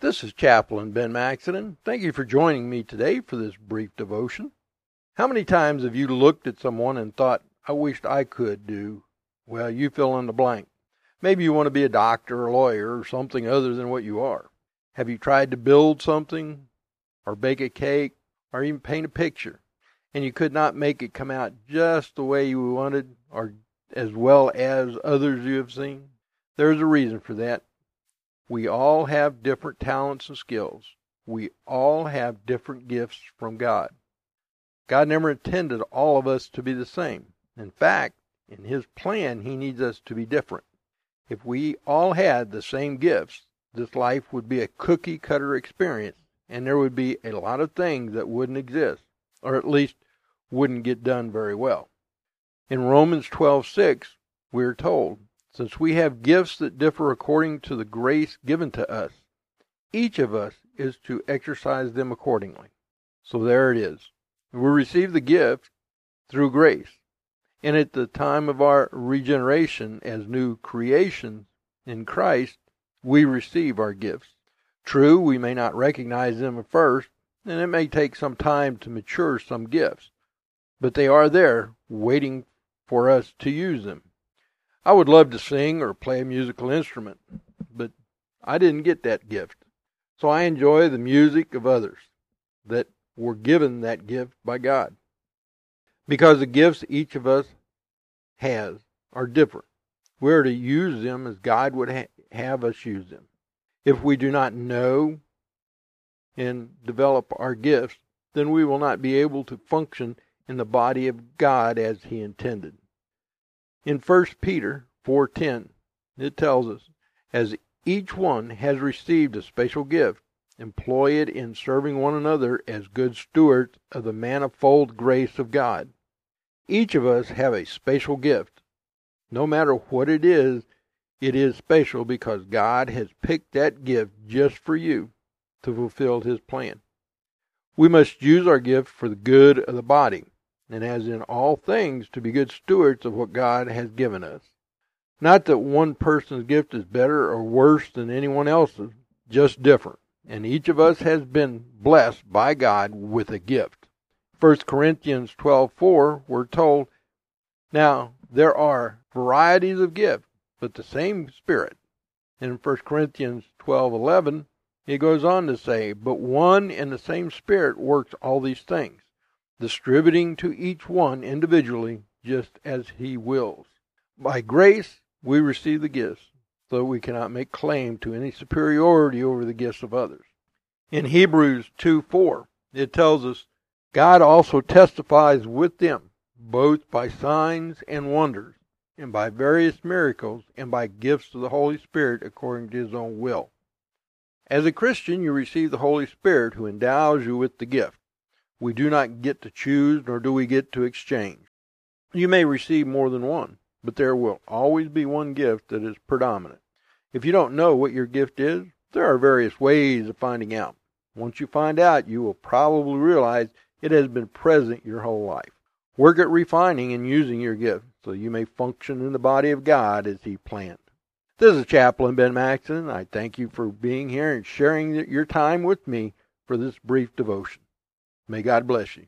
This is Chaplain Ben Maxedon. Thank you for joining me today for this brief devotion. How many times have you looked at someone and thought, I wished I could do? Well, you fill in the blank. Maybe you want to be a doctor a lawyer or something other than what you are. Have you tried to build something or bake a cake or even paint a picture and you could not make it come out just the way you wanted or as well as others you have seen? There's a reason for that. We all have different talents and skills. We all have different gifts from God. God never intended all of us to be the same. In fact, in His plan, He needs us to be different. If we all had the same gifts, this life would be a cookie cutter experience, and there would be a lot of things that wouldn't exist, or at least wouldn't get done very well. In Romans 12:6, we are told, since we have gifts that differ according to the grace given to us, each of us is to exercise them accordingly. So there it is. We receive the gift through grace. And at the time of our regeneration as new creations in Christ, we receive our gifts. True, we may not recognize them at first, and it may take some time to mature some gifts, but they are there waiting for us to use them. I would love to sing or play a musical instrument, but I didn't get that gift. So I enjoy the music of others that were given that gift by God. Because the gifts each of us has are different. We are to use them as God would ha- have us use them. If we do not know and develop our gifts, then we will not be able to function in the body of God as He intended. In 1 Peter 4:10, it tells us, "As each one has received a special gift, employ it in serving one another as good stewards of the manifold grace of God." Each of us have a special gift. No matter what it is, it is special because God has picked that gift just for you to fulfill his plan. We must use our gift for the good of the body and as in all things, to be good stewards of what God has given us. Not that one person's gift is better or worse than anyone else's, just different. And each of us has been blessed by God with a gift. 1 Corinthians 12:4 we're told, now there are varieties of gifts, but the same Spirit. In 1 Corinthians 12:11 he goes on to say, but one and the same Spirit works all these things distributing to each one individually just as he wills. By grace we receive the gifts, though we cannot make claim to any superiority over the gifts of others. In Hebrews 2 4, it tells us, God also testifies with them, both by signs and wonders, and by various miracles, and by gifts of the Holy Spirit according to his own will. As a Christian, you receive the Holy Spirit who endows you with the gift. We do not get to choose, nor do we get to exchange. You may receive more than one, but there will always be one gift that is predominant. If you don't know what your gift is, there are various ways of finding out. Once you find out, you will probably realize it has been present your whole life. Work at refining and using your gift so you may function in the body of God as He planned. This is Chaplain Ben Maxedon. I thank you for being here and sharing your time with me for this brief devotion. May God bless you.